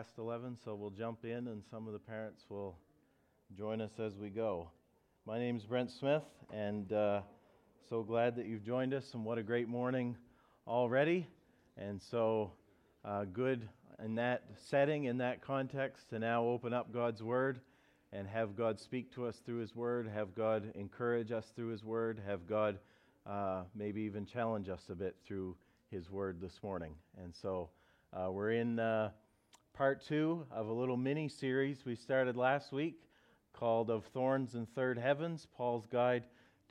past 11, so we'll jump in and some of the parents will join us as we go. My name is Brent Smith, and uh, so glad that you've joined us, and what a great morning already. And so uh, good in that setting, in that context, to now open up God's Word and have God speak to us through His Word, have God encourage us through His Word, have God uh, maybe even challenge us a bit through His Word this morning. And so uh, we're in uh, part two of a little mini series we started last week called Of Thorns and Third Heavens Paul's Guide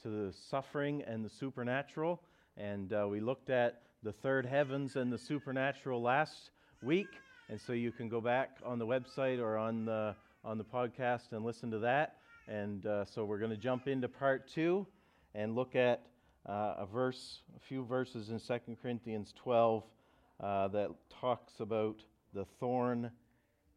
to the Suffering and the Supernatural. And uh, we looked at the third heavens and the supernatural last week. And so you can go back on the website or on the, on the podcast and listen to that. And uh, so we're going to jump into part two and look at uh, a verse, a few verses in 2 Corinthians 12 uh, that talks about the thorn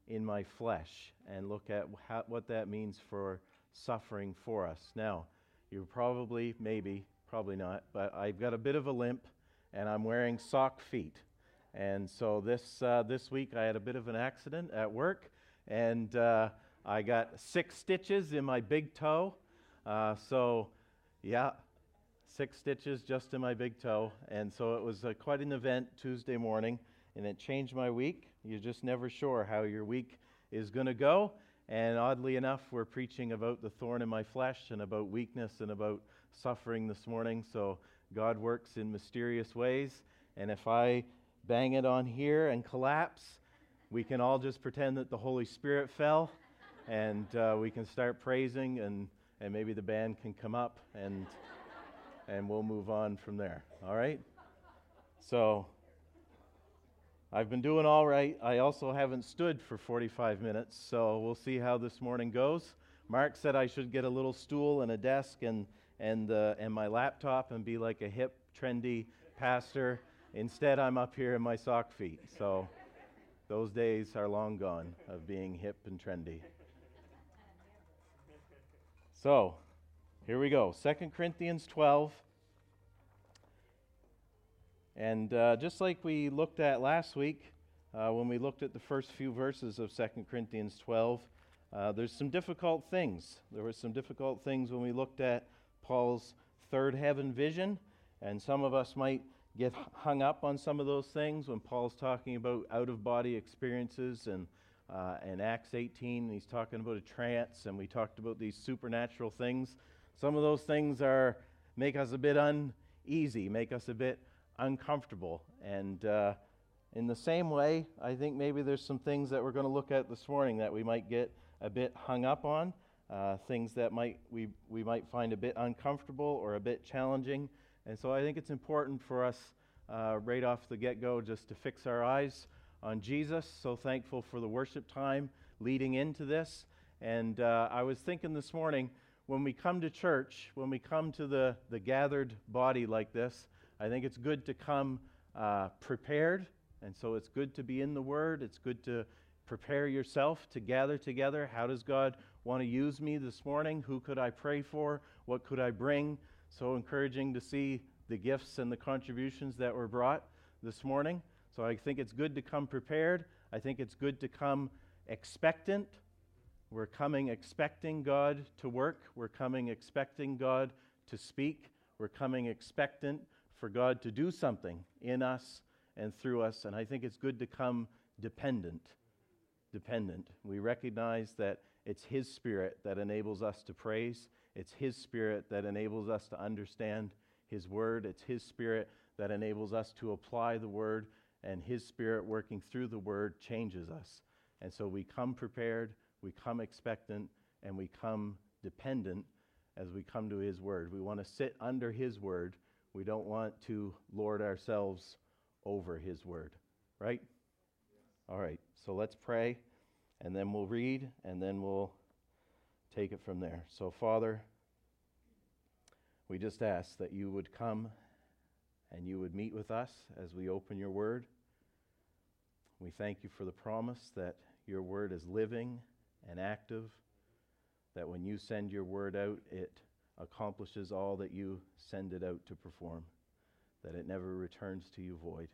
in my flesh and look at how, what that means for suffering for us. Now, you're probably, maybe, probably not, but I've got a bit of a limp and I'm wearing sock feet. And so this, uh, this week I had a bit of an accident at work and uh, I got six stitches in my big toe. Uh, so, yeah, six stitches just in my big toe. And so it was uh, quite an event Tuesday morning and it changed my week. You're just never sure how your week is going to go. And oddly enough, we're preaching about the thorn in my flesh and about weakness and about suffering this morning. So God works in mysterious ways. And if I bang it on here and collapse, we can all just pretend that the Holy Spirit fell and uh, we can start praising and, and maybe the band can come up and, and we'll move on from there. All right? So I've been doing all right. I also haven't stood for 45 minutes, so we'll see how this morning goes. Mark said I should get a little stool and a desk and, and, uh, and my laptop and be like a hip, trendy pastor. Instead, I'm up here in my sock feet. So those days are long gone of being hip and trendy. So here we go 2 Corinthians 12. And uh, just like we looked at last week, uh, when we looked at the first few verses of 2 Corinthians 12, uh, there's some difficult things. There were some difficult things when we looked at Paul's third heaven vision, and some of us might get hung up on some of those things when Paul's talking about out of body experiences and uh, in Acts 18, he's talking about a trance, and we talked about these supernatural things. Some of those things are make us a bit uneasy, make us a bit uncomfortable. And uh, in the same way, I think maybe there's some things that we're going to look at this morning that we might get a bit hung up on, uh, things that might we, we might find a bit uncomfortable or a bit challenging. And so I think it's important for us uh, right off the get go just to fix our eyes on Jesus. So thankful for the worship time leading into this. And uh, I was thinking this morning, when we come to church, when we come to the, the gathered body like this, I think it's good to come uh, prepared. And so it's good to be in the Word. It's good to prepare yourself to gather together. How does God want to use me this morning? Who could I pray for? What could I bring? So encouraging to see the gifts and the contributions that were brought this morning. So I think it's good to come prepared. I think it's good to come expectant. We're coming expecting God to work. We're coming expecting God to speak. We're coming expectant for God to do something in us and through us. And I think it's good to come dependent. Dependent. We recognize that it's His Spirit that enables us to praise, it's His Spirit that enables us to understand His Word, it's His Spirit that enables us to apply the Word, and His Spirit working through the Word changes us. And so we come prepared, we come expectant, and we come dependent as we come to His Word. We want to sit under His Word we don't want to lord ourselves over His word, right? All right, so let's pray, and then we'll read, and then we'll take it from there. So, Father, we just ask that you would come and you would meet with us as we open your word. We thank you for the promise that your word is living and active, that when you send your word out, it accomplishes all that you send it out to perform, that it never returns to you void.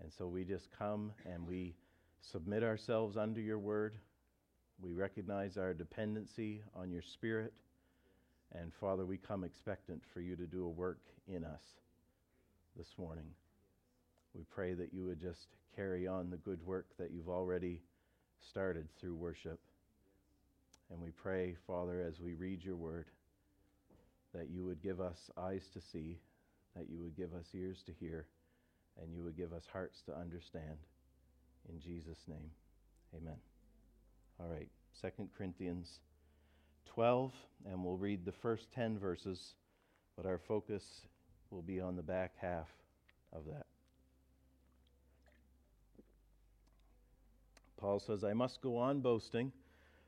And so we just come and we submit ourselves under your word. We recognize our dependency on your spirit. And Father, we come expectant for you to do a work in us this morning. We pray that you would just carry on the good work that you've already started through worship. And we pray, Father, as we read your word, that you would give us eyes to see, that you would give us ears to hear, and you would give us hearts to understand. In Jesus' name, amen. All right, 2 Corinthians 12, and we'll read the first 10 verses, but our focus will be on the back half of that. Paul says, I must go on boasting,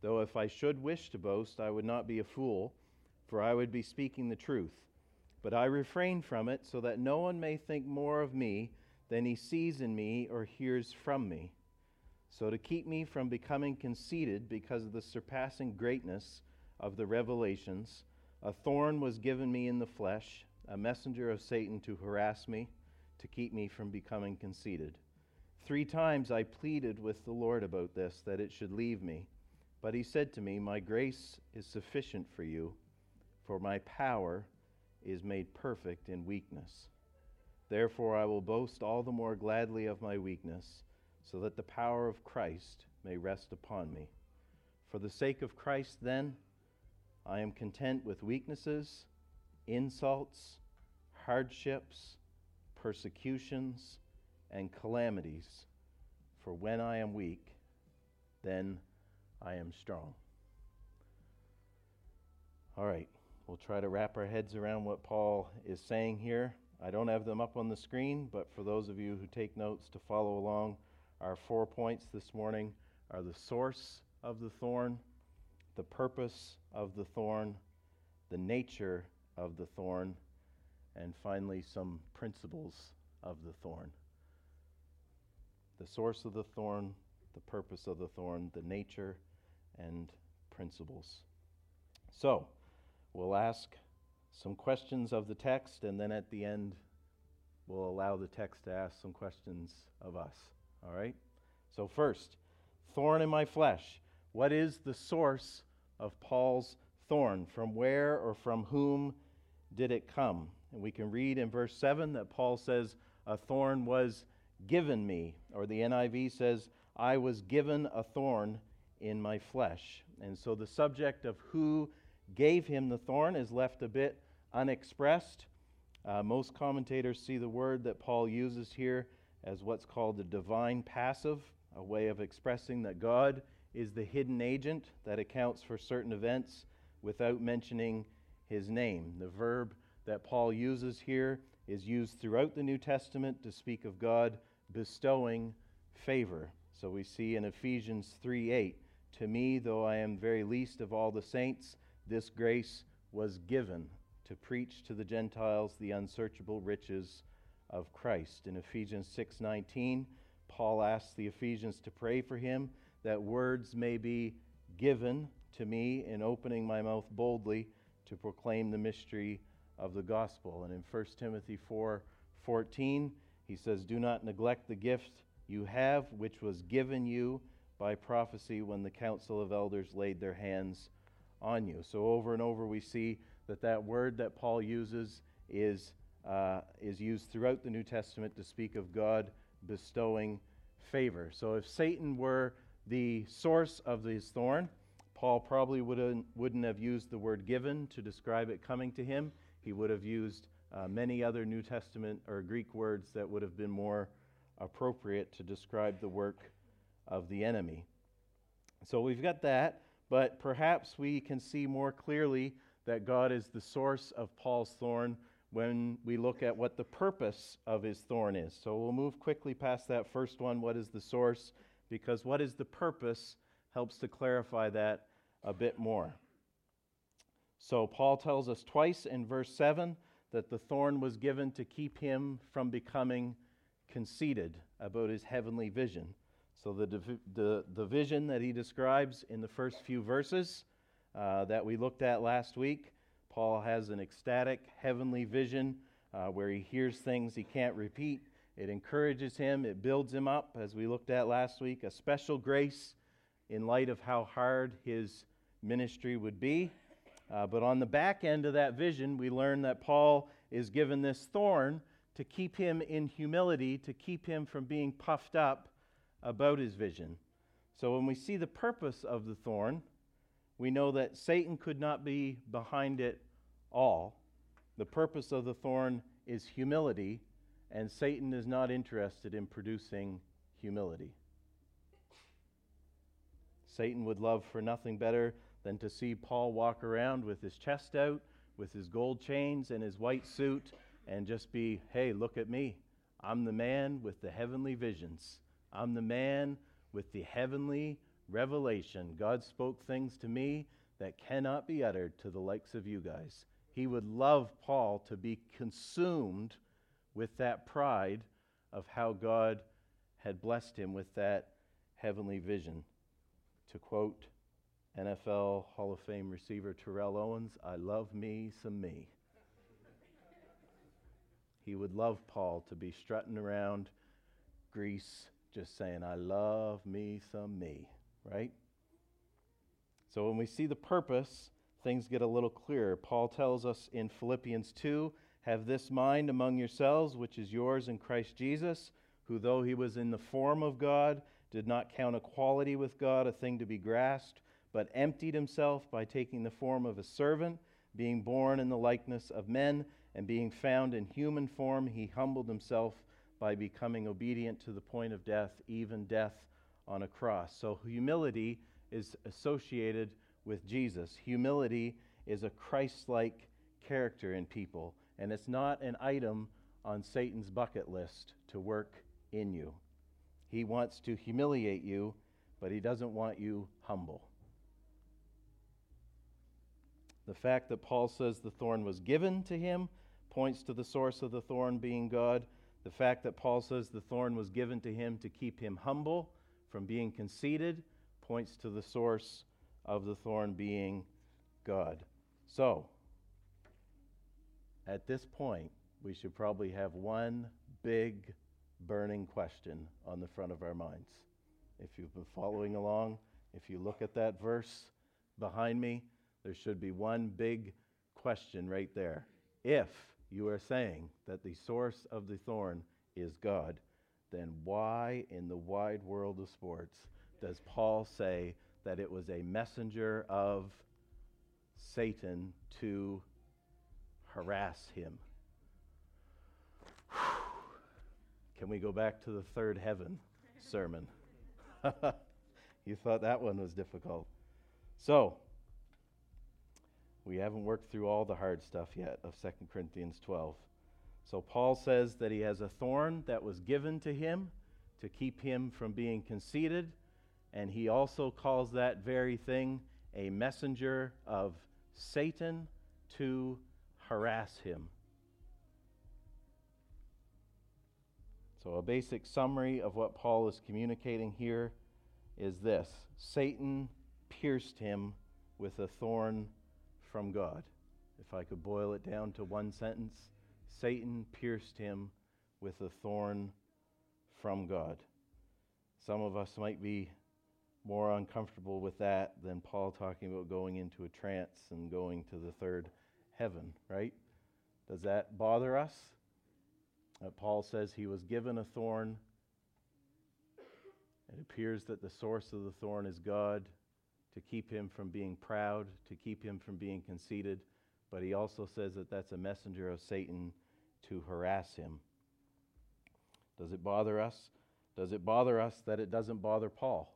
Though if I should wish to boast, I would not be a fool, for I would be speaking the truth. But I refrain from it, so that no one may think more of me than he sees in me or hears from me. So, to keep me from becoming conceited because of the surpassing greatness of the revelations, a thorn was given me in the flesh, a messenger of Satan to harass me, to keep me from becoming conceited. Three times I pleaded with the Lord about this, that it should leave me. But he said to me, My grace is sufficient for you, for my power is made perfect in weakness. Therefore I will boast all the more gladly of my weakness, so that the power of Christ may rest upon me. For the sake of Christ, then, I am content with weaknesses, insults, hardships, persecutions and calamities. For when I am weak, then I am strong. All right, we'll try to wrap our heads around what Paul is saying here. I don't have them up on the screen, but for those of you who take notes to follow along, our four points this morning are the source of the thorn, the purpose of the thorn, the nature of the thorn, and finally some principles of the thorn the source of the thorn, the purpose of the thorn, the nature and principles. So, we'll ask some questions of the text, and then at the end, we'll allow the text to ask some questions of us. All right? So, first, thorn in my flesh. What is the source of Paul's thorn? From where or from whom did it come? And we can read in verse 7 that Paul says a thorn was given me. Or the NIV says, I was given a thorn in my flesh. And so the subject of who gave him the thorn is left a bit unexpressed. Uh, most commentators see the word that Paul uses here as what's called the divine passive, a way of expressing that God is the hidden agent that accounts for certain events without mentioning his name. The verb that Paul uses here is used throughout the New Testament to speak of God bestowing favor. So we see in Ephesians 3 8, to me, though I am very least of all the saints, this grace was given to preach to the Gentiles the unsearchable riches of Christ. In Ephesians 6:19, Paul asks the Ephesians to pray for him that words may be given to me in opening my mouth boldly to proclaim the mystery of the gospel. And in 1 Timothy 4:14, he says, Do not neglect the gift you have, which was given you by prophecy when the council of elders laid their hands on you. So, over and over, we see that that word that Paul uses is, uh, is used throughout the New Testament to speak of God bestowing favor. So, if Satan were the source of this thorn, Paul probably wouldn't, wouldn't have used the word given to describe it coming to him. He would have used uh, many other New Testament or Greek words that would have been more appropriate to describe the work of the enemy. So we've got that, but perhaps we can see more clearly that God is the source of Paul's thorn when we look at what the purpose of his thorn is. So we'll move quickly past that first one what is the source? because what is the purpose helps to clarify that a bit more. So, Paul tells us twice in verse 7 that the thorn was given to keep him from becoming conceited about his heavenly vision. So, the, the, the vision that he describes in the first few verses uh, that we looked at last week, Paul has an ecstatic heavenly vision uh, where he hears things he can't repeat. It encourages him, it builds him up, as we looked at last week, a special grace in light of how hard his ministry would be. Uh, but on the back end of that vision, we learn that Paul is given this thorn to keep him in humility, to keep him from being puffed up about his vision. So when we see the purpose of the thorn, we know that Satan could not be behind it all. The purpose of the thorn is humility, and Satan is not interested in producing humility. Satan would love for nothing better than to see Paul walk around with his chest out, with his gold chains and his white suit, and just be, hey, look at me. I'm the man with the heavenly visions. I'm the man with the heavenly revelation. God spoke things to me that cannot be uttered to the likes of you guys. He would love Paul to be consumed with that pride of how God had blessed him with that heavenly vision. To quote NFL Hall of Fame receiver Terrell Owens, I love me some me. he would love Paul to be strutting around Greece just saying, I love me some me, right? So when we see the purpose, things get a little clearer. Paul tells us in Philippians 2 Have this mind among yourselves, which is yours in Christ Jesus, who, though he was in the form of God, did not count equality with God a thing to be grasped but emptied himself by taking the form of a servant, being born in the likeness of men, and being found in human form, he humbled himself by becoming obedient to the point of death, even death on a cross. So, humility is associated with Jesus. Humility is a Christ like character in people, and it's not an item on Satan's bucket list to work in you. He wants to humiliate you, but he doesn't want you humble. The fact that Paul says the thorn was given to him points to the source of the thorn being God. The fact that Paul says the thorn was given to him to keep him humble from being conceited points to the source of the thorn being God. So, at this point, we should probably have one big burning question on the front of our minds. If you've been following along, if you look at that verse behind me, there should be one big question right there. If you are saying that the source of the thorn is God, then why in the wide world of sports does Paul say that it was a messenger of Satan to harass him? Can we go back to the third heaven sermon? you thought that one was difficult. So, we haven't worked through all the hard stuff yet of 2 Corinthians 12. So Paul says that he has a thorn that was given to him to keep him from being conceited, and he also calls that very thing a messenger of Satan to harass him. So, a basic summary of what Paul is communicating here is this Satan pierced him with a thorn from God. If I could boil it down to one sentence, Satan pierced him with a thorn from God. Some of us might be more uncomfortable with that than Paul talking about going into a trance and going to the third heaven, right? Does that bother us? Uh, Paul says he was given a thorn. It appears that the source of the thorn is God to keep him from being proud, to keep him from being conceited, but he also says that that's a messenger of Satan to harass him. Does it bother us? Does it bother us that it doesn't bother Paul?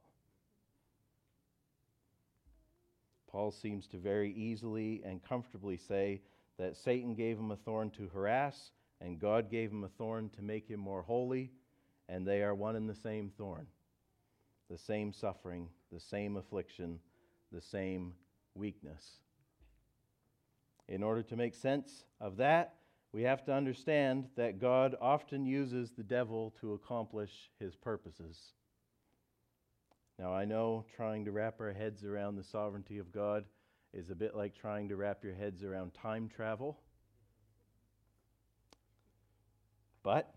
Paul seems to very easily and comfortably say that Satan gave him a thorn to harass, and God gave him a thorn to make him more holy, and they are one and the same thorn. the same suffering, the same affliction, the same weakness. In order to make sense of that, we have to understand that God often uses the devil to accomplish his purposes. Now, I know trying to wrap our heads around the sovereignty of God is a bit like trying to wrap your heads around time travel. But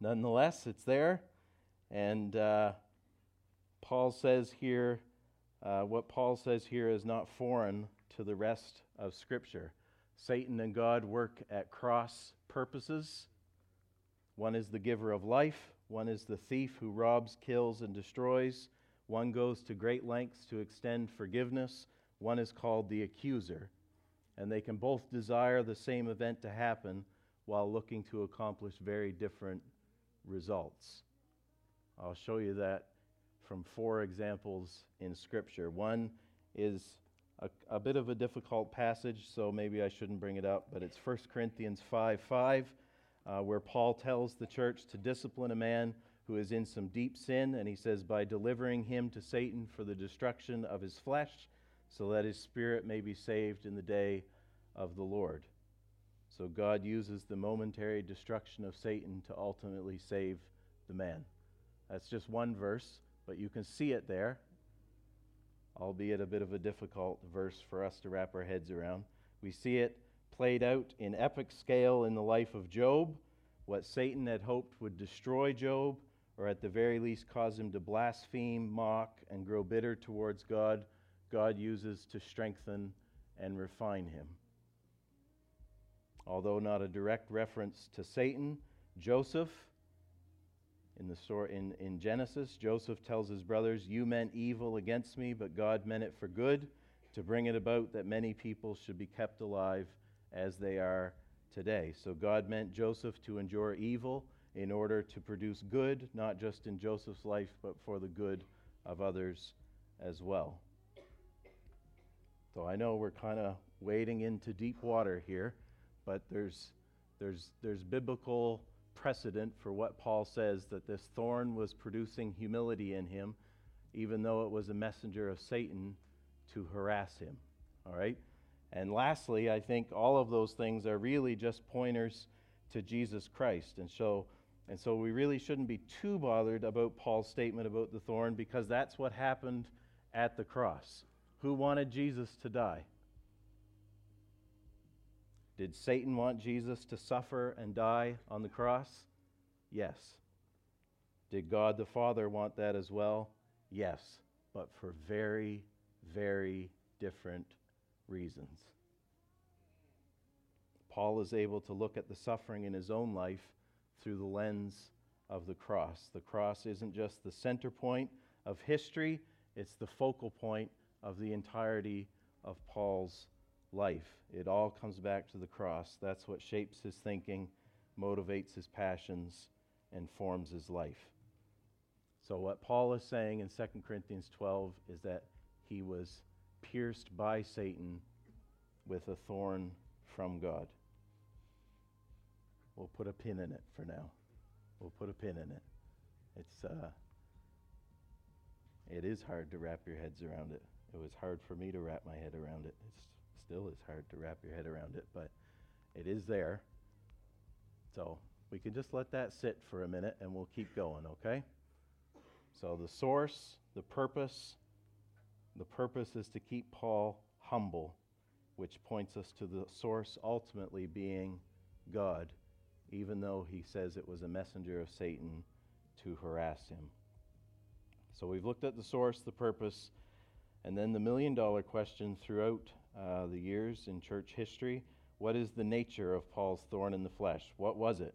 nonetheless, it's there. And uh, Paul says here, uh, what Paul says here is not foreign to the rest of Scripture. Satan and God work at cross purposes. One is the giver of life, one is the thief who robs, kills, and destroys. One goes to great lengths to extend forgiveness. One is called the accuser. And they can both desire the same event to happen while looking to accomplish very different results. I'll show you that from four examples in Scripture. One is a, a, bit of a difficult passage, so maybe I shouldn't bring it up, but it's 1 Corinthians 5 5, uh, where Paul tells the church to discipline a man who is in some deep sin, and he says, by delivering him to Satan for the destruction of his flesh, so that his spirit may be saved in the day of the Lord. So God uses the momentary destruction of Satan to ultimately save the man. That's just one verse, but you can see it there, albeit a bit of a difficult verse for us to wrap our heads around. We see it played out in epic scale in the life of Job. What Satan had hoped would destroy Job, or at the very least cause him to blaspheme, mock, and grow bitter towards God, God uses to strengthen and refine him. Although not a direct reference to Satan, Joseph, in, the story, in, in Genesis, Joseph tells his brothers, You meant evil against me, but God meant it for good, to bring it about that many people should be kept alive as they are today. So God meant Joseph to endure evil in order to produce good, not just in Joseph's life, but for the good of others as well. So I know we're kind of wading into deep water here, but there's, there's, there's biblical precedent for what Paul says that this thorn was producing humility in him, even though it was a messenger of Satan to harass him. All right? And lastly, I think all of those things are really just pointers to Jesus Christ. And so, and so we really shouldn't be too bothered about Paul's statement about the thorn because that's what happened at the cross. Who wanted Jesus to die? Did Satan want Jesus to suffer and die on the cross? Yes. Did God the Father want that as well? Yes, but for very, very different reasons. Paul is able to look at the suffering in his own life through the lens of the cross. The cross isn't just the center point of history, it's the focal point of the entirety of Paul's life. It all comes back to the cross. That's what shapes his thinking, motivates his passions, and forms his life. So, what Paul is saying in 2 Corinthians 12 is that he was pierced by Satan with a thorn from God. We'll put a pin in it for now. We'll put a pin in it. It's uh, it is hard to wrap your heads around it. It was hard for me to wrap my head around it. It still is hard to wrap your head around it, but it is there. So we can just let that sit for a minute and we'll keep going, okay? So the source, the purpose, the purpose is to keep Paul humble, which points us to the source ultimately being God, even though he says it was a messenger of Satan to harass him. So we've looked at the source, the purpose, and then the million dollar question throughout uh, the years in church history what is the nature of Paul's thorn in the flesh? What was it?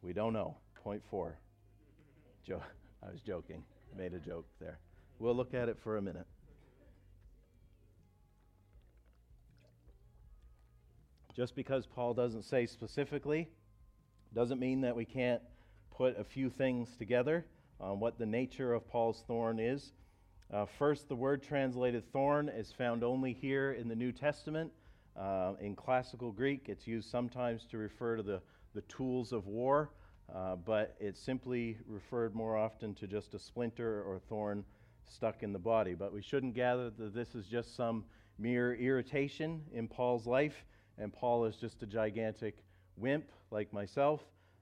We don't know. Point four. Jo- I was joking. Made a joke there. We'll look at it for a minute. Just because Paul doesn't say specifically doesn't mean that we can't put a few things together on what the nature of Paul's thorn is. Uh, first, the word translated thorn is found only here in the New Testament. Uh, in classical Greek, it's used sometimes to refer to the, the tools of war. uh, but it simply referred more often to just a splinter or thorn stuck in the body. But we shouldn't gather that this is just some mere irritation in Paul's life, and Paul is just a gigantic wimp like myself.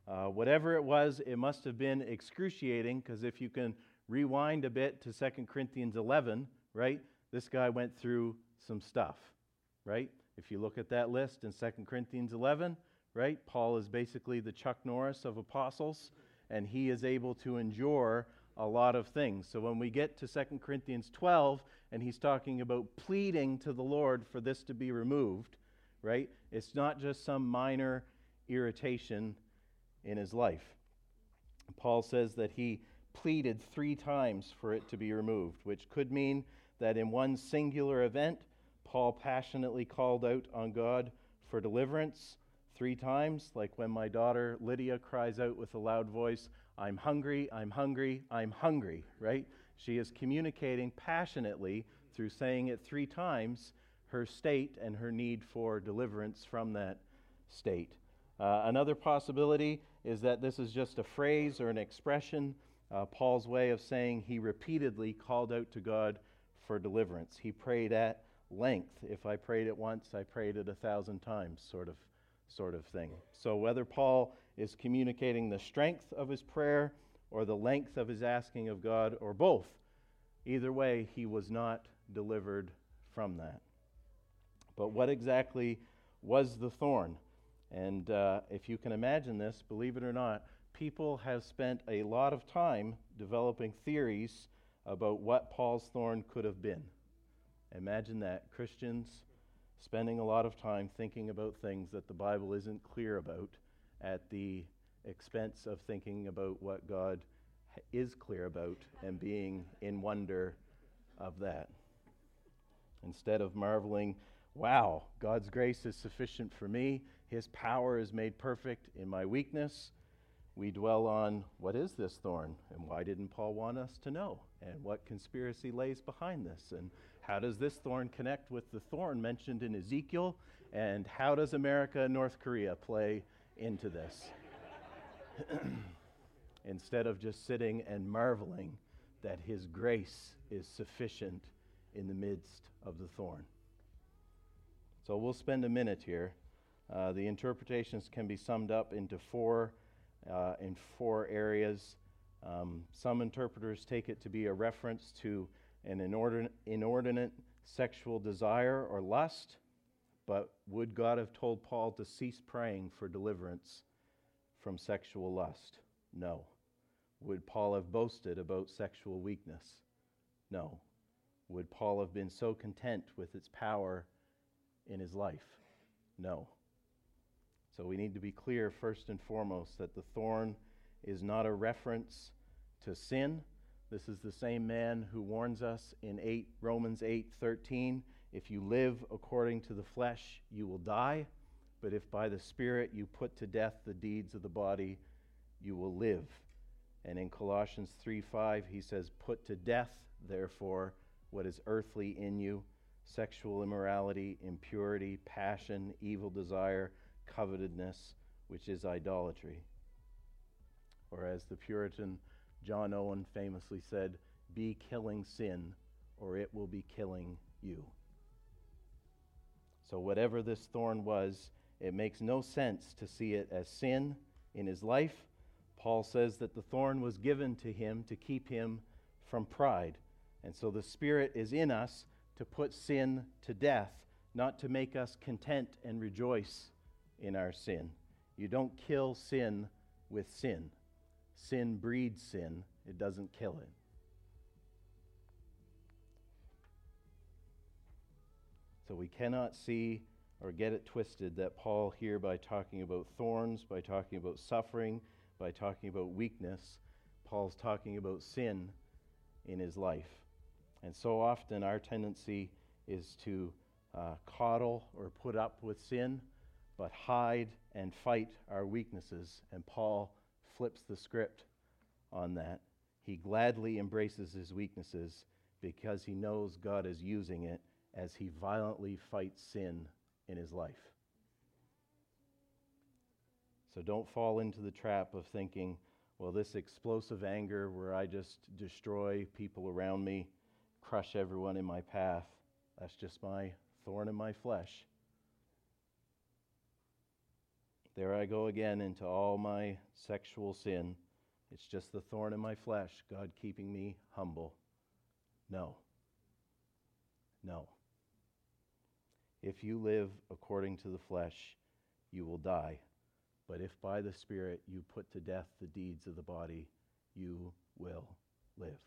Uh, whatever it was, it must have been excruciating because if you can rewind a bit to 2 Corinthians 11, right, this guy went through some stuff, right? If you look at that list in 2 Corinthians 11, right, Paul is basically the Chuck Norris of apostles, and he is able to endure a lot of things. So when we get to 2 Corinthians 12, and he's talking about pleading to the Lord for this to be removed, right, it's not just some minor irritation in his life. Paul says that he pleaded three times for it to be removed, which could mean that in one singular event, Paul passionately called out on God for deliverance three times, like when my daughter Lydia cries out with a loud voice, I'm hungry, I'm hungry, I'm hungry, right? She is communicating passionately through saying it three times her state and her need for deliverance from that state. Uh, another possibility is that this is just a phrase or an expression, uh, Paul's way of saying he repeatedly called out to God for deliverance. He prayed at length. If I prayed it once, I prayed it a thousand times, sort of, sort of thing. So whether Paul is communicating the strength of his prayer or the length of his asking of God, or both, either way, he was not delivered from that. But what exactly was the thorn? And uh, if you can imagine this, believe it or not, people have spent a lot of time developing theories about what Paul's thorn could have been. Imagine that. Christians spending a lot of time thinking about things that the Bible isn't clear about at the expense of thinking about what God is clear about and being in wonder of that. Instead of marveling, wow, God's grace is sufficient for me, his power is made perfect in my weakness. We dwell on what is this thorn and why didn't Paul want us to know? And what conspiracy lays behind this? And how does this thorn connect with the thorn mentioned in Ezekiel? And how does America and North Korea play into this? Instead of just sitting and marveling that his grace is sufficient in the midst of the thorn. So we'll spend a minute here uh, the interpretations can be summed up into four, uh, in four areas. Um, some interpreters take it to be a reference to an inordinate, inordinate sexual desire or lust, but would God have told Paul to cease praying for deliverance from sexual lust? No. Would Paul have boasted about sexual weakness? No. Would Paul have been so content with its power in his life? No. So we need to be clear, first and foremost, that the thorn is not a reference to sin. This is the same man who warns us in 8, Romans 8 13. If you live according to the flesh, you will die. But if by the Spirit you put to death the deeds of the body, you will live. And in Colossians 3 5, he says, Put to death, therefore, what is earthly in you sexual immorality, impurity, passion, evil desire covetousness, which is idolatry. Or as the Puritan John Owen famously said, be killing sin, or it will be killing you. So, whatever this thorn was, it makes no sense to see it as sin in his life. Paul says that the thorn was given to him to keep him from pride. And so the Spirit is in us to put sin to death, not to make us content and rejoice in our sin. You don't kill sin with sin. Sin breeds sin, it doesn't kill it. So we cannot see or get it twisted that Paul, here, by talking about thorns, by talking about suffering, by talking about weakness, Paul's talking about sin in his life. And so often our tendency is to uh, coddle or put up with sin but hide and fight our weaknesses. And Paul flips the script on that. He gladly embraces his weaknesses because he knows God is using it as he violently fights sin in his life. So don't fall into the trap of thinking, well, this explosive anger where I just destroy people around me, crush everyone in my path, that's just my thorn in my flesh. There I go again into all my sexual sin. It's just the thorn in my flesh, God keeping me humble. No. No. If you live according to the flesh, you will die. But if by the Spirit you put to death the deeds of the body, you will live.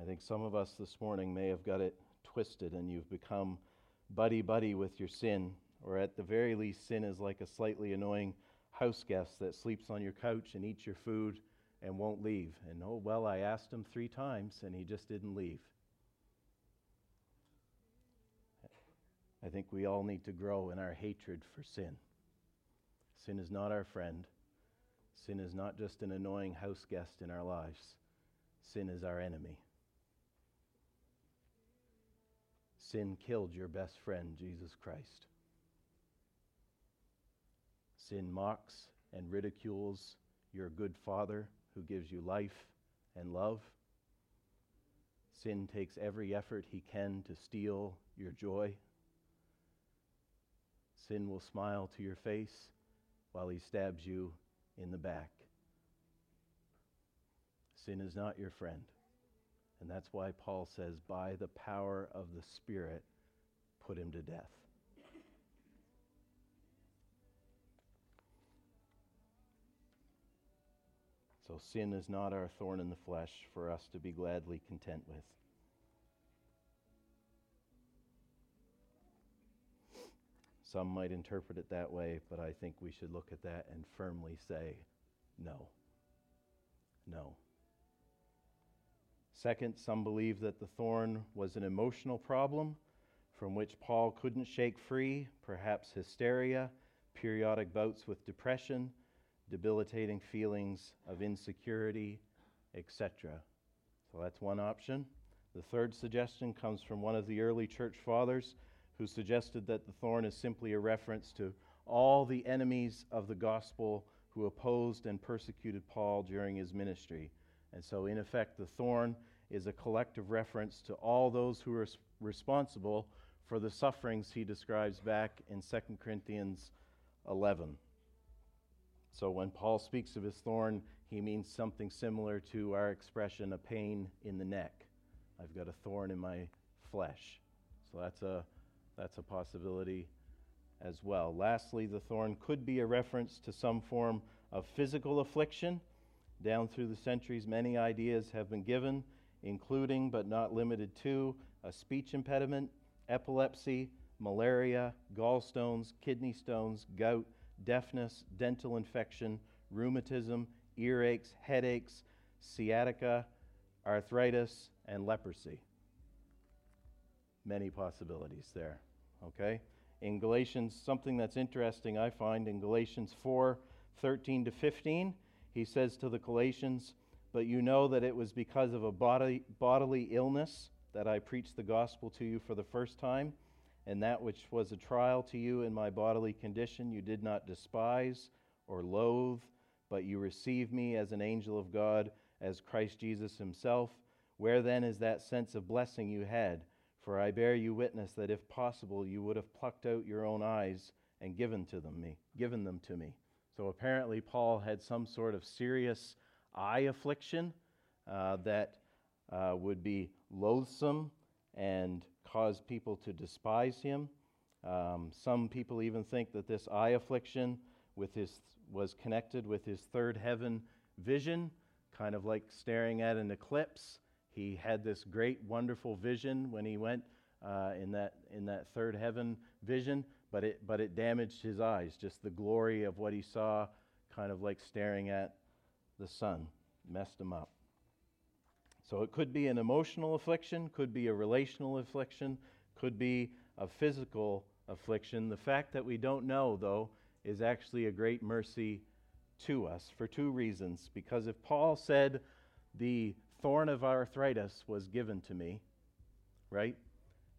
I think some of us this morning may have got it twisted and you've become buddy buddy with your sin, or at the very least, sin is like a slightly annoying house guest that sleeps on your couch and eats your food and won't leave. And oh, well, I asked him three times and he just didn't leave. I think we all need to grow in our hatred for sin. Sin is not our friend. Sin is not just an annoying house guest in our lives. Sin is our enemy. Sin killed your best friend, Jesus Christ. Sin mocks and ridicules your good father who gives you life and love. Sin takes every effort he can to steal your joy. Sin will smile to your face while he stabs you in the back. Sin is not your friend. And that's why Paul says, by the power of the Spirit, put him to death. So sin is not our thorn in the flesh for us to be gladly content with. Some might interpret it that way, but I think we should look at that and firmly say, no. No. Second, some believe that the thorn was an emotional problem from which Paul couldn't shake free, perhaps hysteria, periodic bouts with depression, debilitating feelings of insecurity, etc. So that's one option. The third suggestion comes from one of the early church fathers who suggested that the thorn is simply a reference to all the enemies of the gospel who opposed and persecuted Paul during his ministry. And so, in effect, the thorn is a collective reference to all those who are responsible for the sufferings he describes back in 2 Corinthians 11. So when Paul speaks of his thorn, he means something similar to our expression, a pain in the neck. I've got a thorn in my flesh. So that's a, that's a possibility as well. Lastly, the thorn could be a reference to some form of physical affliction. Down through the centuries, many ideas have been given including but not limited to a speech impediment, epilepsy, malaria, gallstones, kidney stones, gout, deafness, dental infection, rheumatism, earaches, headaches, sciatica, arthritis, and leprosy. Many possibilities there. Okay? In Galatians, something that's interesting I find in Galatians 4 13 to 15, he says to the Galatians, but you know that it was because of a body, bodily illness that I preached the gospel to you for the first time, and that which was a trial to you in my bodily condition you did not despise or loathe, but you received me as an angel of God, as Christ Jesus himself. Where then is that sense of blessing you had? For I bear you witness that if possible you would have plucked out your own eyes and given to them me, given them to me. So apparently Paul had some sort of serious eye affliction uh, that uh, would be loathsome and cause people to despise him. Um, some people even think that this eye affliction with his, was connected with his third heaven vision, kind of like staring at an eclipse. He had this great, wonderful vision when he went uh, in, that, in that third heaven vision, but it, but it damaged his eyes. Just the glory of what he saw, kind of like staring at the sun, messed him up. So it could be an emotional affliction, could be a relational affliction, could be a physical affliction. The fact that we don't know, though, is actually a great mercy to us for two reasons. Because if Paul said, the thorn of arthritis was given to me, right?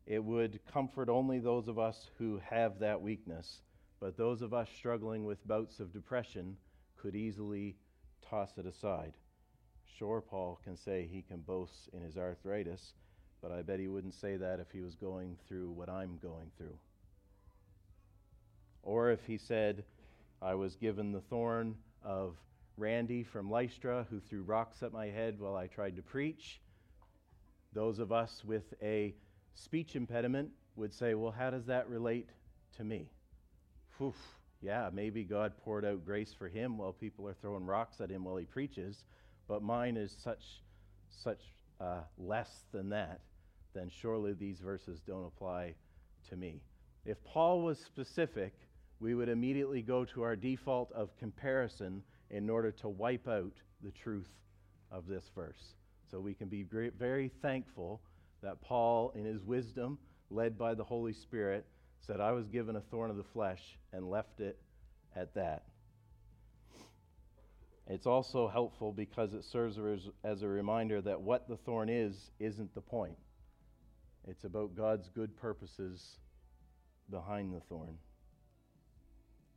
it would comfort only those of us who have that weakness, but those of us struggling with bouts of depression could easily toss it aside. Sure, Paul can say he can boast in his arthritis, but I bet he wouldn't say that if he was going through what I'm going through. Or if he said, I was given the thorn of Randy from Lystra who threw rocks at my head while I tried to preach. Those of us with a speech impediment would say, Well, how does that relate to me? Oof, yeah, maybe God poured out grace for him while people are throwing rocks at him while he preaches, but mine is such, such uh, less than that, then surely these verses don't apply to me. If Paul was specific, we would immediately go to our default of comparison in order to wipe out the truth of this verse. So we can be very thankful that Paul, in his wisdom, led by the Holy Spirit, said, I was given a thorn of the flesh and left it at that. It's also helpful because it serves as a reminder that what the thorn is isn't the point. It's about God's good purposes behind the thorn.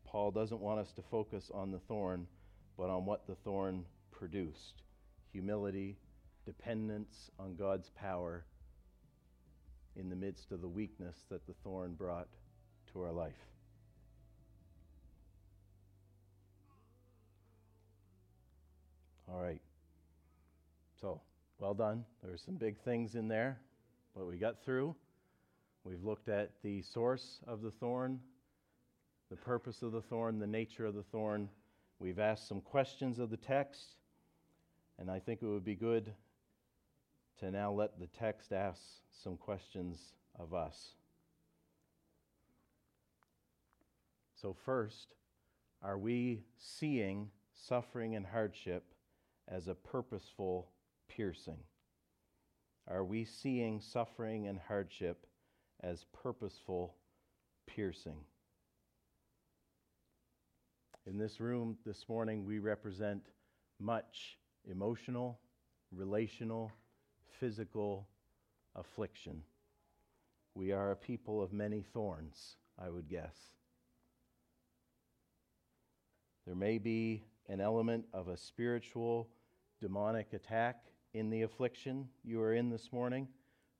Paul doesn't want us to focus on the thorn, but on what the thorn produced humility, dependence on God's power in the midst of the weakness that the thorn brought to our life. All right. So, well done. There are some big things in there, but we got through. We've looked at the source of the thorn, the purpose of the thorn, the nature of the thorn. We've asked some questions of the text, and I think it would be good to now let the text ask some questions of us. So, first, are we seeing suffering and hardship as a purposeful piercing? Are we seeing suffering and hardship as purposeful piercing? In this room this morning, we represent much emotional, relational, physical affliction. We are a people of many thorns, I would guess. There may be an element of a spiritual demonic attack in the affliction you are in this morning,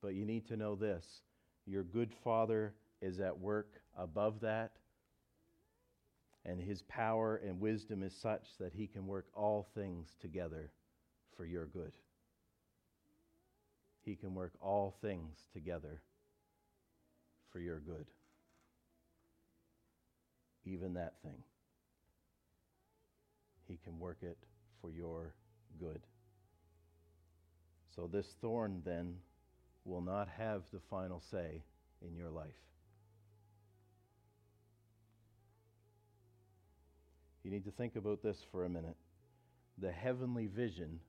but you need to know this your good Father is at work above that, and his power and wisdom is such that he can work all things together for your good. He can work all things together for your good. Even that thing. He can work it for your good. So, this thorn then will not have the final say in your life. You need to think about this for a minute. The heavenly vision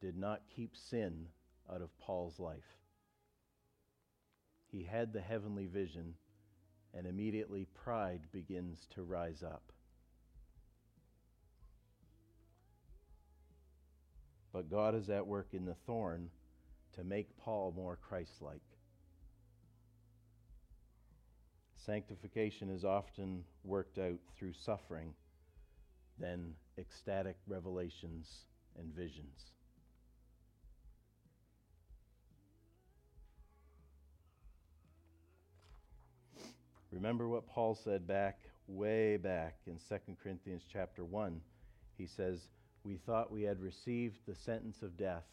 did not keep sin out of Paul's life. He had the heavenly vision, and immediately pride begins to rise up. But God is at work in the thorn to make Paul more Christ like. Sanctification is often worked out through suffering than ecstatic revelations and visions. Remember what Paul said back, way back in 2 Corinthians chapter 1. He says, We thought we had received the sentence of death,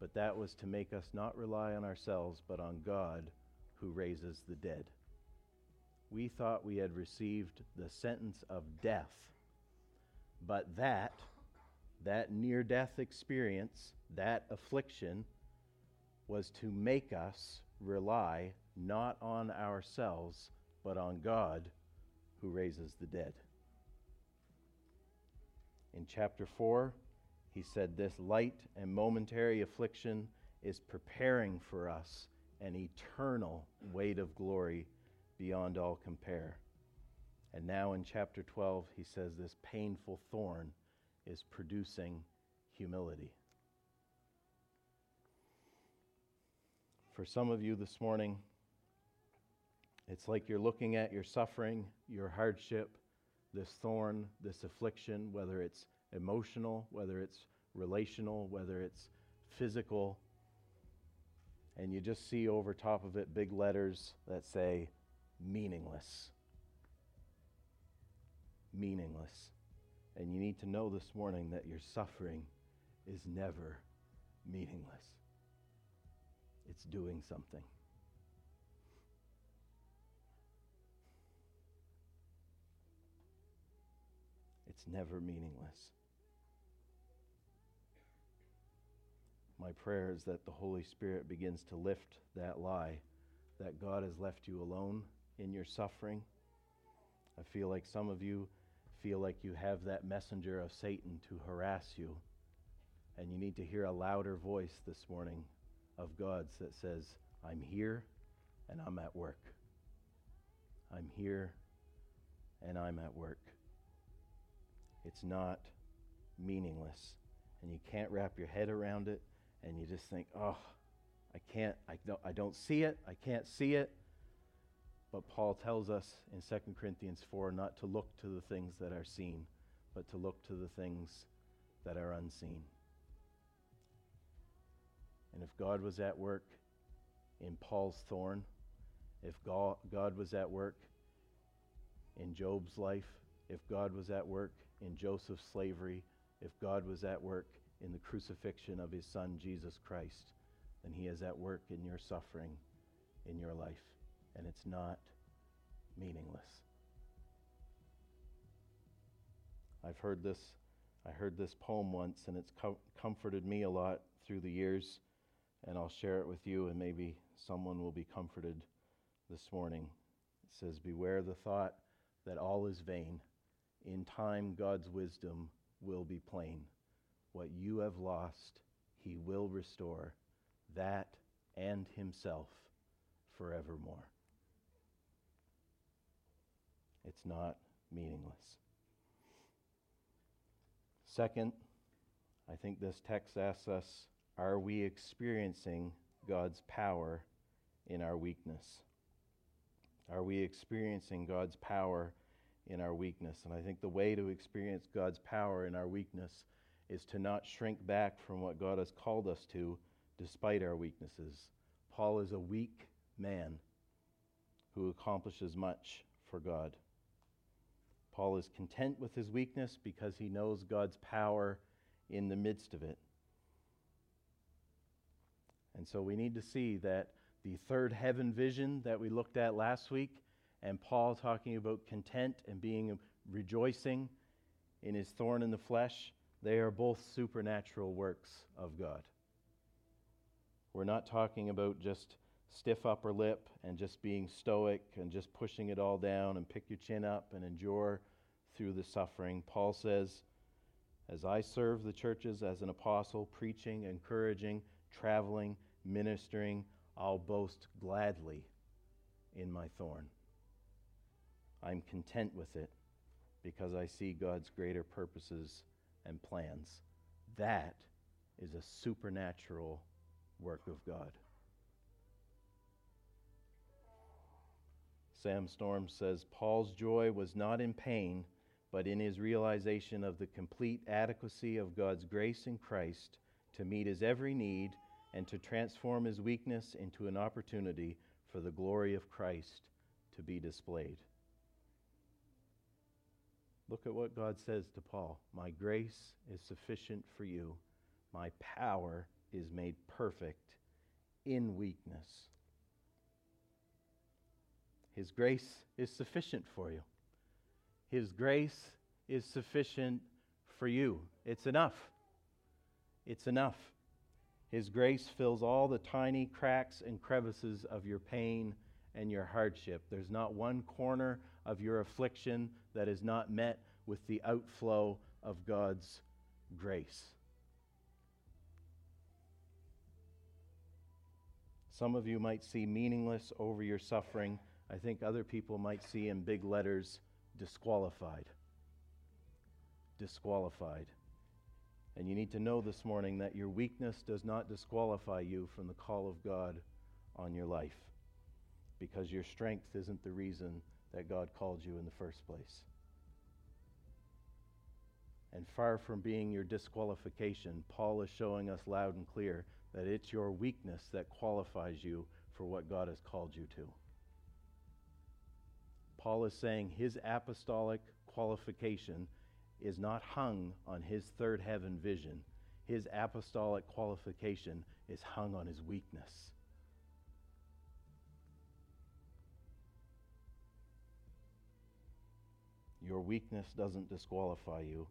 but that was to make us not rely on ourselves, but on God who raises the dead. We thought we had received the sentence of death, but that, that near death experience, that affliction, was to make us rely not on ourselves, but on God who raises the dead. In chapter 4, he said, This light and momentary affliction is preparing for us an eternal weight of glory beyond all compare. And now in chapter 12, he says, This painful thorn is producing humility. For some of you this morning, It's like you're looking at your suffering, your hardship, this thorn, this affliction, whether it's emotional, whether it's relational, whether it's physical, and you just see over top of it big letters that say meaningless. Meaningless. And you need to know this morning that your suffering is never meaningless, it's doing something. It's never meaningless. My prayer is that the Holy Spirit begins to lift that lie that God has left you alone in your suffering. I feel like some of you feel like you have that messenger of Satan to harass you. And you need to hear a louder voice this morning of God's that says, I'm here and I'm at work. I'm here and I'm at work. It's not meaningless. And you can't wrap your head around it. And you just think, oh, I can't, I don't, I don't see it. I can't see it. But Paul tells us in 2 Corinthians 4 not to look to the things that are seen, but to look to the things that are unseen. And if God was at work in Paul's thorn, if God, God was at work in Job's life, if God was at work in Joseph's slavery, if God was at work in the crucifixion of his son, Jesus Christ, then he is at work in your suffering in your life. And it's not meaningless. I've heard this. I heard this poem once, and it's com- comforted me a lot through the years, and I'll share it with you, and maybe someone will be comforted this morning. It says, Beware the thought that all is vain in time, God's wisdom will be plain. What you have lost, he will restore, that and himself forevermore. It's not meaningless. Second, I think this text asks us are we experiencing God's power in our weakness? Are we experiencing God's power in our weakness. And I think the way to experience God's power in our weakness is to not shrink back from what God has called us to despite our weaknesses. Paul is a weak man who accomplishes much for God. Paul is content with his weakness because he knows God's power in the midst of it. And so we need to see that the third heaven vision that we looked at last week and Paul talking about content and being rejoicing in his thorn in the flesh, they are both supernatural works of God. We're not talking about just stiff upper lip and just being stoic and just pushing it all down and pick your chin up and endure through the suffering. Paul says, As I serve the churches as an apostle, preaching, encouraging, traveling, ministering, I'll boast gladly in my thorn. I'm content with it because I see God's greater purposes and plans. That is a supernatural work of God. Sam Storms says Paul's joy was not in pain, but in his realization of the complete adequacy of God's grace in Christ to meet his every need and to transform his weakness into an opportunity for the glory of Christ to be displayed. Look at what God says to Paul My grace is sufficient for you, my power is made perfect in weakness. His grace is sufficient for you. His grace is sufficient for you. It's enough. It's enough. His grace fills all the tiny cracks and crevices of your pain and your hardship. There's not one corner of your affliction that is not met with the outflow of God's grace. Some of you might see meaningless over your suffering. I think other people might see in big letters disqualified. Disqualified. And you need to know this morning that your weakness does not disqualify you from the call of God on your life because your strength isn't the reason that God called you in the first place. And far from being your disqualification, Paul is showing us loud and clear that it's your weakness that qualifies you for what God has called you to. Paul is saying his apostolic qualification is not hung on his third heaven vision. His apostolic qualification is hung on his weakness. Your weakness doesn't disqualify you.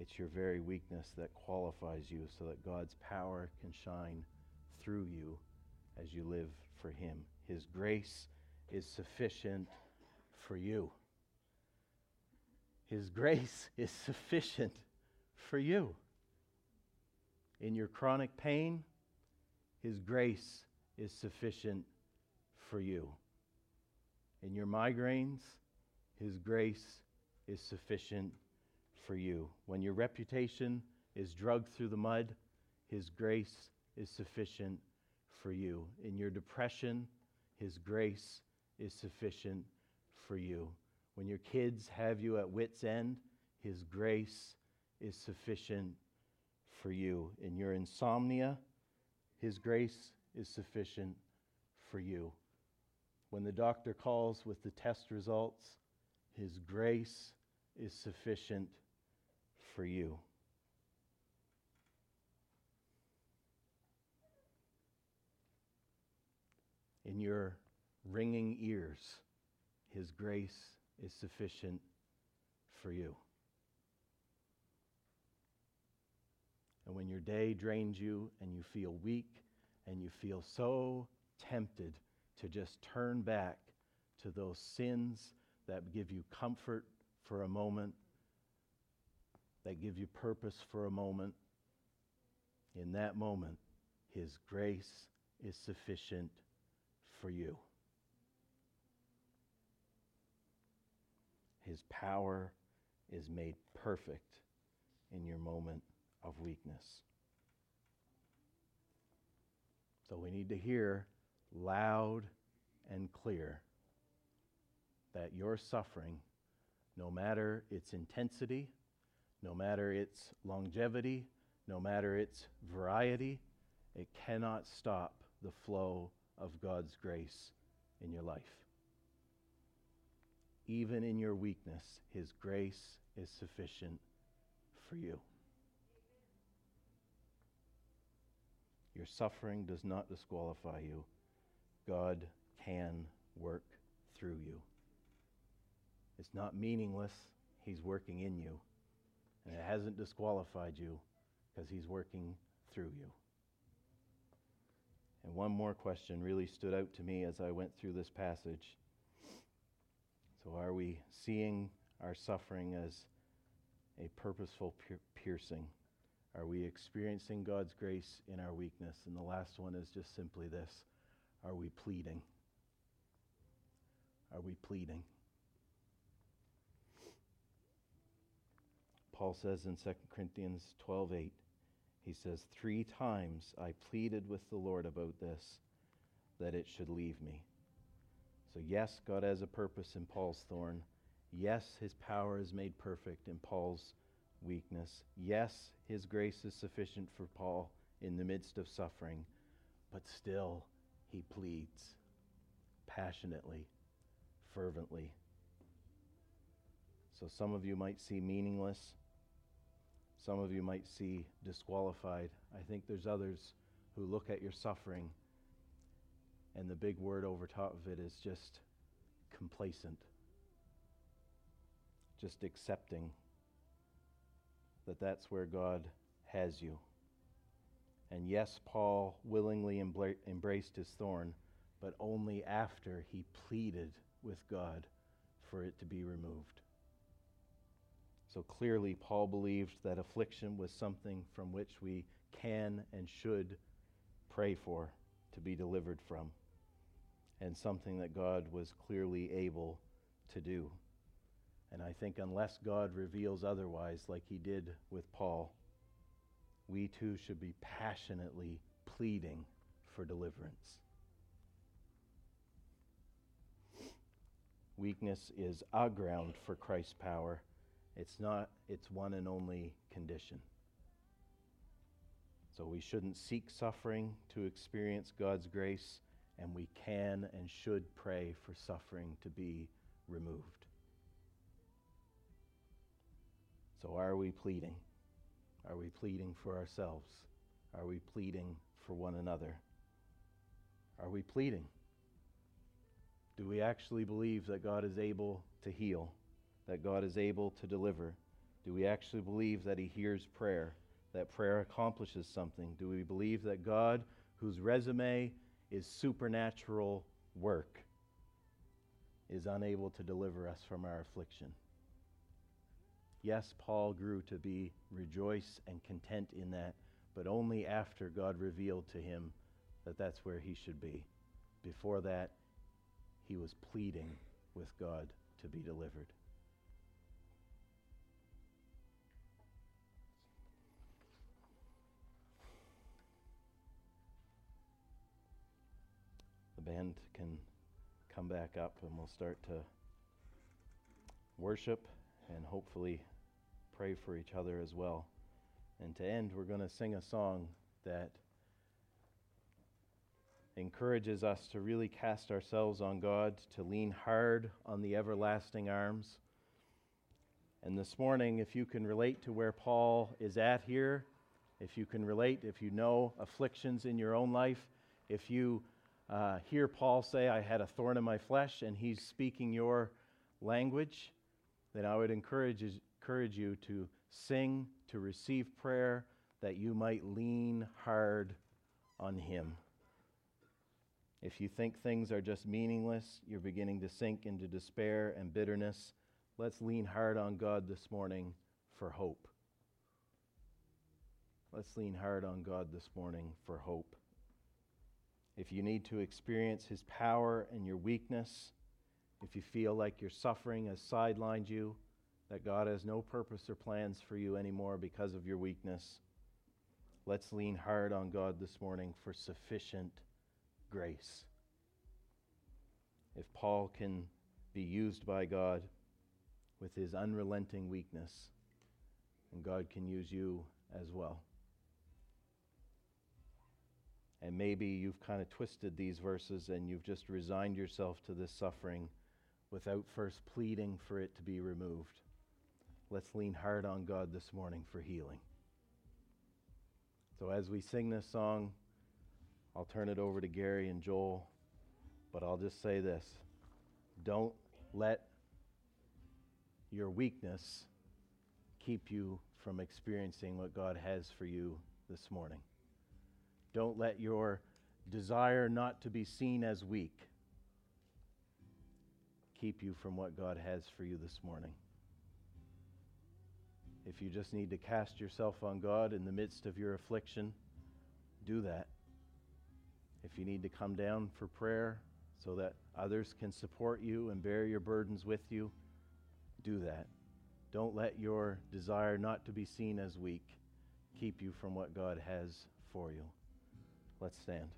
It's your very weakness that qualifies you so that God's power can shine through you as you live for Him. His grace is sufficient for you. His grace is sufficient for you. In your chronic pain, His grace is sufficient for you. In your migraines, His grace is sufficient for you. When your reputation is drugged through the mud, His grace is sufficient for you. In your depression, His grace is sufficient for you. When your kids have you at wits' end, His grace is sufficient for you. In your insomnia, His grace is sufficient for you. When the doctor calls with the test results, His grace is sufficient for you. In your ringing ears, His grace is sufficient for you. And when your day drains you and you feel weak and you feel so tempted to just turn back to those sins that give you comfort for a moment, that give you purpose for a moment, in that moment, His grace is sufficient for you. His power is made perfect in your moment of weakness. So we need to hear loud and clear that your suffering, no matter its intensity, no matter its longevity, no matter its variety, it cannot stop the flow of God's grace in your life even in your weakness, His grace is sufficient for you. Your suffering does not disqualify you. God can work through you. It's not meaningless. He's working in you. And it hasn't disqualified you because He's working through you. And one more question really stood out to me as I went through this passage. So, are we seeing our suffering as a purposeful piercing? Are we experiencing God's grace in our weakness? And the last one is just simply this Are we pleading? Are we pleading? Paul says in 2 Corinthians 12:8, he says, Three times I pleaded with the Lord about this, that it should leave me. So, yes, God has a purpose in Paul's thorn. Yes, his power is made perfect in Paul's weakness. Yes, his grace is sufficient for Paul in the midst of suffering. But still, he pleads passionately, fervently. So, some of you might see meaningless. Some of you might see disqualified. I think there's others who look at your suffering and the big word over top of it is just complacent, just accepting that that's where God has you. And yes, Paul willingly embraced his thorn, but only after he pleaded with God for it to be removed. So clearly, Paul believed that affliction was something from which we can and should pray for to be delivered from and something that God was clearly able to do. And I think unless God reveals otherwise, like he did with Paul, we too should be passionately pleading for deliverance. Weakness is a ground for Christ's power. It's not its one and only condition. So we shouldn't seek suffering to experience God's grace, and we can and should pray for suffering to be removed. So are we pleading? Are we pleading for ourselves? Are we pleading for one another? Are we pleading? Do we actually believe that God is able to heal, that God is able to deliver? Do we actually believe that He hears prayer, that prayer accomplishes something? Do we believe that God, whose resume is supernatural work, is unable to deliver us from our affliction? Yes, Paul grew to be rejoice and content in that, but only after God revealed to him that that's where he should be. Before that, he was pleading with God to be delivered. Band can come back up and we'll start to worship and hopefully pray for each other as well. And to end, we're going to sing a song that encourages us to really cast ourselves on God, to lean hard on the everlasting arms. And this morning, if you can relate to where Paul is at here, if you can relate, if you know afflictions in your own life, if you uh, hear Paul say, I had a thorn in my flesh, and he's speaking your language, then I would encourage, encourage you to sing, to receive prayer, that you might lean hard on him. If you think things are just meaningless, you're beginning to sink into despair and bitterness, let's lean hard on God this morning for hope. Let's lean hard on God this morning for hope. If you need to experience His power in your weakness, if you feel like your suffering has sidelined you, that God has no purpose or plans for you anymore because of your weakness, let's lean hard on God this morning for sufficient grace. If Paul can be used by God with his unrelenting weakness, and God can use you as well. And maybe you've kind of twisted these verses and you've just resigned yourself to this suffering without first pleading for it to be removed. Let's lean hard on God this morning for healing. So, as we sing this song, I'll turn it over to Gary and Joel, but I'll just say this don't let your weakness keep you from experiencing what God has for you this morning. Don't let your desire not to be seen as weak keep you from what God has for you this morning. If you just need to cast yourself on God in the midst of your affliction, do that. If you need to come down for prayer so that others can support you and bear your burdens with you, do that. Don't let your desire not to be seen as weak keep you from what God has for you. Let's stand.